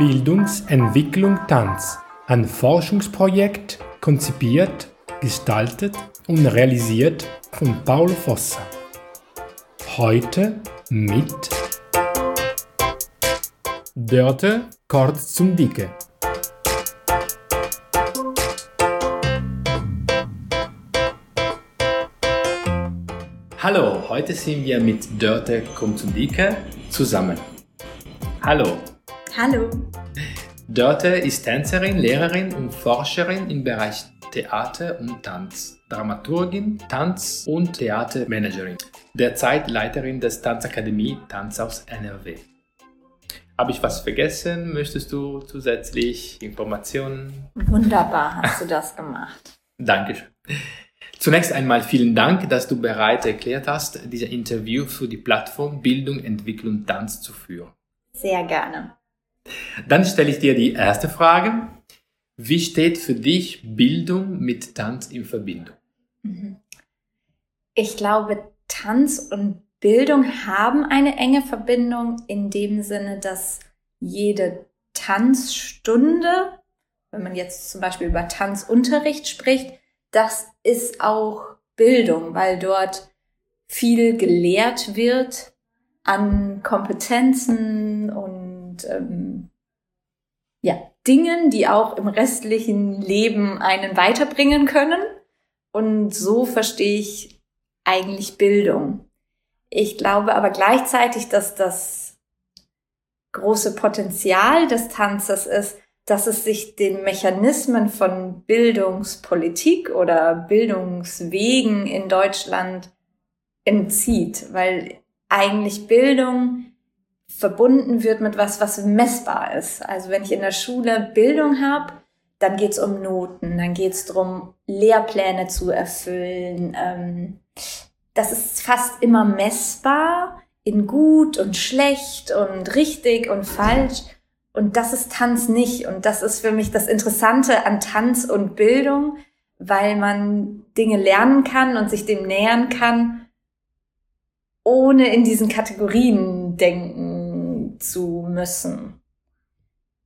Bildungsentwicklung Tanz, ein Forschungsprojekt konzipiert, gestaltet und realisiert von Paulo Fossa. Heute mit Dörte Kord zum Dicke. Hallo, heute sind wir mit Dörte Dicke zusammen. Hallo. Hallo. Dörte ist Tänzerin, Lehrerin und Forscherin im Bereich Theater und Tanz, Dramaturgin, Tanz- und Theatermanagerin, derzeit Leiterin des Tanzakademie Tanz aus NRW. Habe ich was vergessen? Möchtest du zusätzlich Informationen? Wunderbar hast du das gemacht. Dankeschön. Zunächst einmal vielen Dank, dass du bereit erklärt hast, dieses Interview für die Plattform Bildung, Entwicklung, Tanz zu führen. Sehr gerne. Dann stelle ich dir die erste Frage. Wie steht für dich Bildung mit Tanz in Verbindung? Mhm. Ich glaube, Tanz und Bildung haben eine enge Verbindung in dem Sinne, dass jede Tanzstunde, wenn man jetzt zum Beispiel über Tanzunterricht spricht, das ist auch Bildung, weil dort viel gelehrt wird an Kompetenzen und ähm, ja, Dingen, die auch im restlichen Leben einen weiterbringen können. Und so verstehe ich eigentlich Bildung. Ich glaube aber gleichzeitig, dass das große Potenzial des Tanzes ist, dass es sich den Mechanismen von Bildungspolitik oder Bildungswegen in Deutschland entzieht, weil eigentlich Bildung verbunden wird mit was, was messbar ist. Also wenn ich in der Schule Bildung habe, dann geht es um Noten, dann geht es darum, Lehrpläne zu erfüllen. Ähm, das ist fast immer messbar in gut und schlecht und richtig und falsch. Und das ist Tanz nicht. Und das ist für mich das Interessante an Tanz und Bildung, weil man Dinge lernen kann und sich dem nähern kann, ohne in diesen Kategorien denken zu müssen.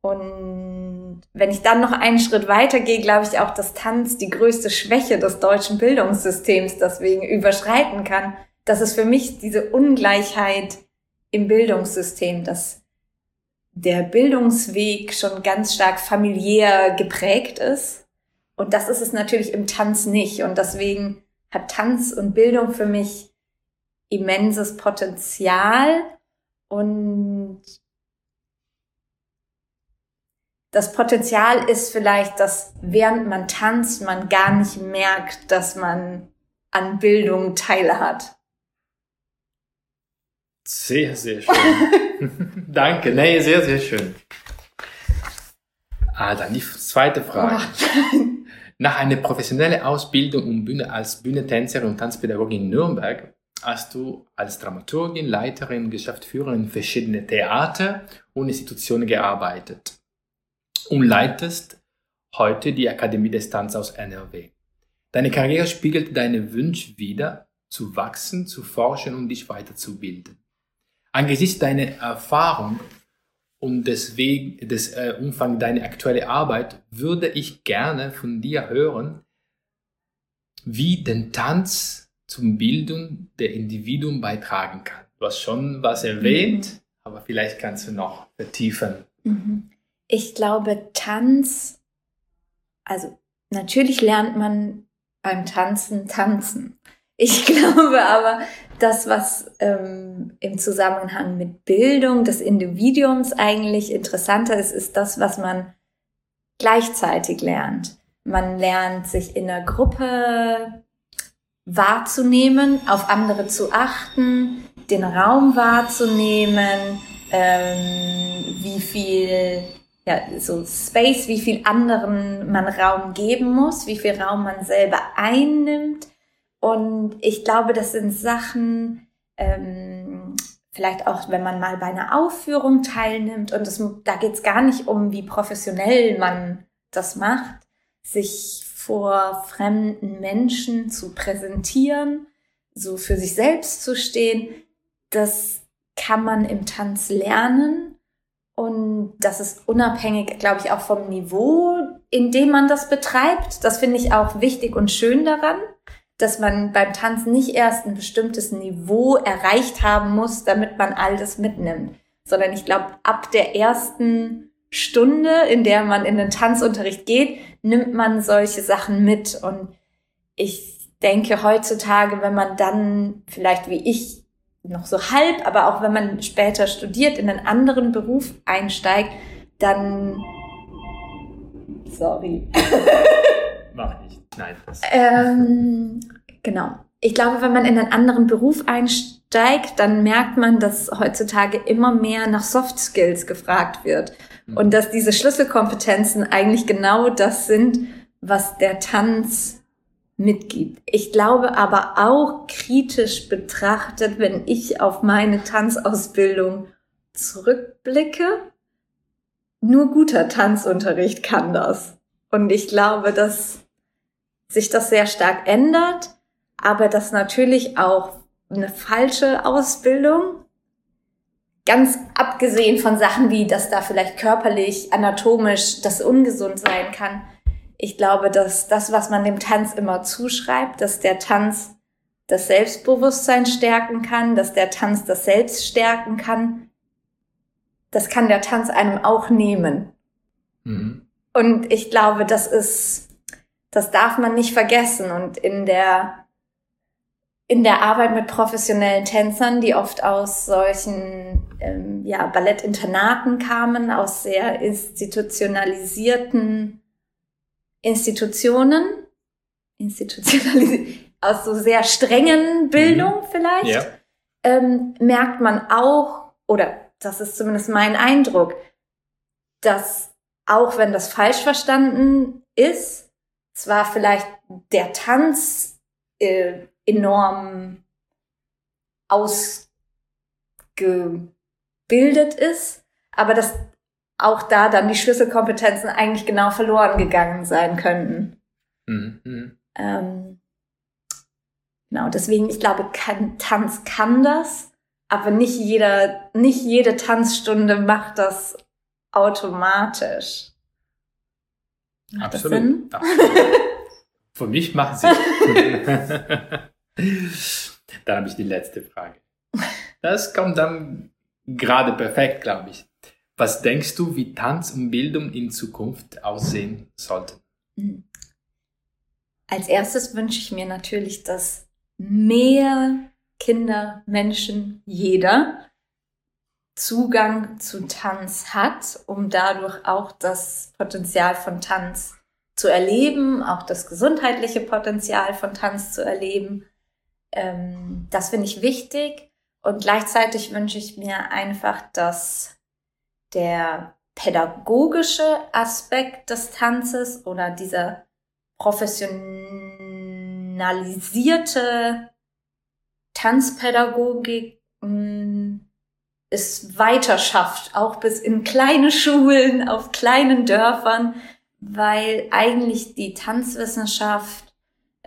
Und wenn ich dann noch einen Schritt weiter gehe, glaube ich auch, dass Tanz die größte Schwäche des deutschen Bildungssystems deswegen überschreiten kann. Das ist für mich diese Ungleichheit im Bildungssystem, dass der Bildungsweg schon ganz stark familiär geprägt ist. Und das ist es natürlich im Tanz nicht. Und deswegen hat Tanz und Bildung für mich immenses Potenzial und das Potenzial ist vielleicht, dass während man tanzt, man gar nicht merkt, dass man an Bildung teilhat. Sehr, sehr schön. Danke, nee, sehr, sehr schön. Ah, dann die zweite Frage. Oh. Nach einer professionellen Ausbildung und Bühne als Bühnentänzerin und Tanzpädagogin in Nürnberg hast du als Dramaturgin, Leiterin, Geschäftsführerin in verschiedene Theater und Institutionen gearbeitet und leitest heute die Akademie des Tanz aus NRW. Deine Karriere spiegelt deine Wünsche wider, zu wachsen, zu forschen und dich weiterzubilden. Angesichts deiner Erfahrung und deswegen des äh, Umfang deiner aktuellen Arbeit würde ich gerne von dir hören, wie den Tanz zum Bildung der Individuen beitragen kann. Du hast schon was erwähnt, aber vielleicht kannst du noch vertiefen. Mhm. Ich glaube, Tanz, also natürlich lernt man beim Tanzen tanzen. Ich glaube aber, das, was ähm, im Zusammenhang mit Bildung des Individuums eigentlich interessanter ist, ist das, was man gleichzeitig lernt. Man lernt sich in der Gruppe wahrzunehmen, auf andere zu achten, den Raum wahrzunehmen, ähm, wie viel ja, so Space, wie viel anderen man Raum geben muss, wie viel Raum man selber einnimmt und ich glaube, das sind Sachen, ähm, vielleicht auch, wenn man mal bei einer Aufführung teilnimmt. Und das, da geht es gar nicht um, wie professionell man das macht, sich vor fremden Menschen zu präsentieren, so für sich selbst zu stehen. Das kann man im Tanz lernen. Und das ist unabhängig, glaube ich, auch vom Niveau, in dem man das betreibt. Das finde ich auch wichtig und schön daran, dass man beim Tanzen nicht erst ein bestimmtes Niveau erreicht haben muss, damit man all das mitnimmt. Sondern ich glaube, ab der ersten Stunde, in der man in den Tanzunterricht geht, nimmt man solche Sachen mit. Und ich denke heutzutage, wenn man dann vielleicht wie ich noch so halb, aber auch wenn man später studiert, in einen anderen Beruf einsteigt, dann. Sorry. Mach nicht. Nein. Ähm, genau. Ich glaube, wenn man in einen anderen Beruf einsteigt, dann merkt man, dass heutzutage immer mehr nach Soft Skills gefragt wird. Mhm. Und dass diese Schlüsselkompetenzen eigentlich genau das sind, was der Tanz mitgibt. Ich glaube aber auch kritisch betrachtet, wenn ich auf meine Tanzausbildung zurückblicke, nur guter Tanzunterricht kann das. Und ich glaube, dass sich das sehr stark ändert, aber dass natürlich auch eine falsche Ausbildung, ganz abgesehen von Sachen wie, dass da vielleicht körperlich, anatomisch das ungesund sein kann, ich glaube, dass das, was man dem Tanz immer zuschreibt, dass der Tanz das Selbstbewusstsein stärken kann, dass der Tanz das Selbst stärken kann, das kann der Tanz einem auch nehmen. Mhm. Und ich glaube, das ist, das darf man nicht vergessen. Und in der, in der Arbeit mit professionellen Tänzern, die oft aus solchen ähm, ja, Ballettinternaten kamen, aus sehr institutionalisierten Institutionen, institutionalisiert, aus so sehr strengen Bildung mhm. vielleicht, ja. ähm, merkt man auch, oder das ist zumindest mein Eindruck, dass auch wenn das falsch verstanden ist, zwar vielleicht der Tanz äh, enorm ausgebildet ist, aber dass auch da dann die Schlüsselkompetenzen eigentlich genau verloren gegangen sein könnten. Mhm. mhm. Ähm, genau, deswegen, ich glaube, kann, Tanz kann das, aber nicht jeder, nicht jede Tanzstunde macht das automatisch. Macht Absolut. Absolut. Für mich macht sie. dann habe ich die letzte Frage. Das kommt dann gerade perfekt, glaube ich. Was denkst du, wie Tanz und Bildung in Zukunft aussehen sollten? Mhm. Als erstes wünsche ich mir natürlich, dass mehr Kinder, Menschen, jeder Zugang zu Tanz hat, um dadurch auch das Potenzial von Tanz zu erleben, auch das gesundheitliche Potenzial von Tanz zu erleben. Ähm, das finde ich wichtig. Und gleichzeitig wünsche ich mir einfach, dass der pädagogische Aspekt des Tanzes oder dieser professionalisierte Tanzpädagogik hm, es weiter schafft, auch bis in kleine Schulen, auf kleinen Dörfern, weil eigentlich die Tanzwissenschaft,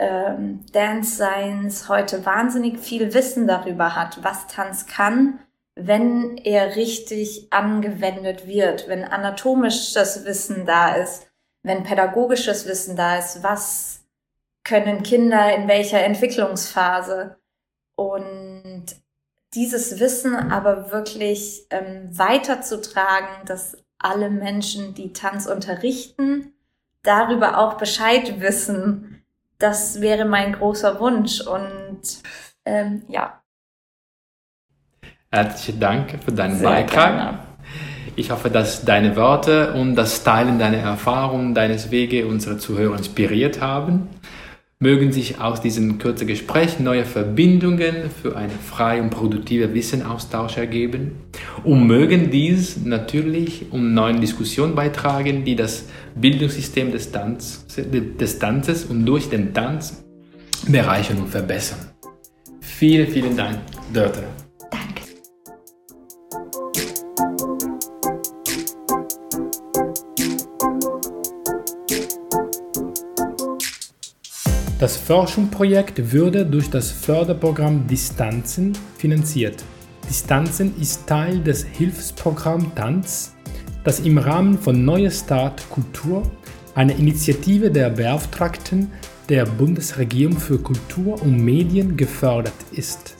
ähm, Dance Science heute wahnsinnig viel Wissen darüber hat, was Tanz kann wenn er richtig angewendet wird, wenn anatomisches Wissen da ist, wenn pädagogisches Wissen da ist, was können Kinder in welcher Entwicklungsphase. Und dieses Wissen aber wirklich ähm, weiterzutragen, dass alle Menschen, die Tanz unterrichten, darüber auch Bescheid wissen, das wäre mein großer Wunsch und ähm, ja, Herzlichen Dank für deinen Sehr Beitrag. Gerne. Ich hoffe, dass deine Worte und das Teilen deiner Erfahrungen, deines Wege unsere Zuhörer inspiriert haben. Mögen sich aus diesem kurzen Gespräch neue Verbindungen für einen freien und produktiven Wissenaustausch ergeben und mögen dies natürlich um neuen Diskussionen beitragen, die das Bildungssystem des, Tanz, des Tanzes und durch den Tanz bereichern und verbessern. Vielen, vielen Dank, Dörte. Das Forschungsprojekt würde durch das Förderprogramm Distanzen finanziert. Distanzen ist Teil des Hilfsprogramms Tanz dass im Rahmen von Neue Start Kultur eine Initiative der Beauftragten der Bundesregierung für Kultur und Medien gefördert ist.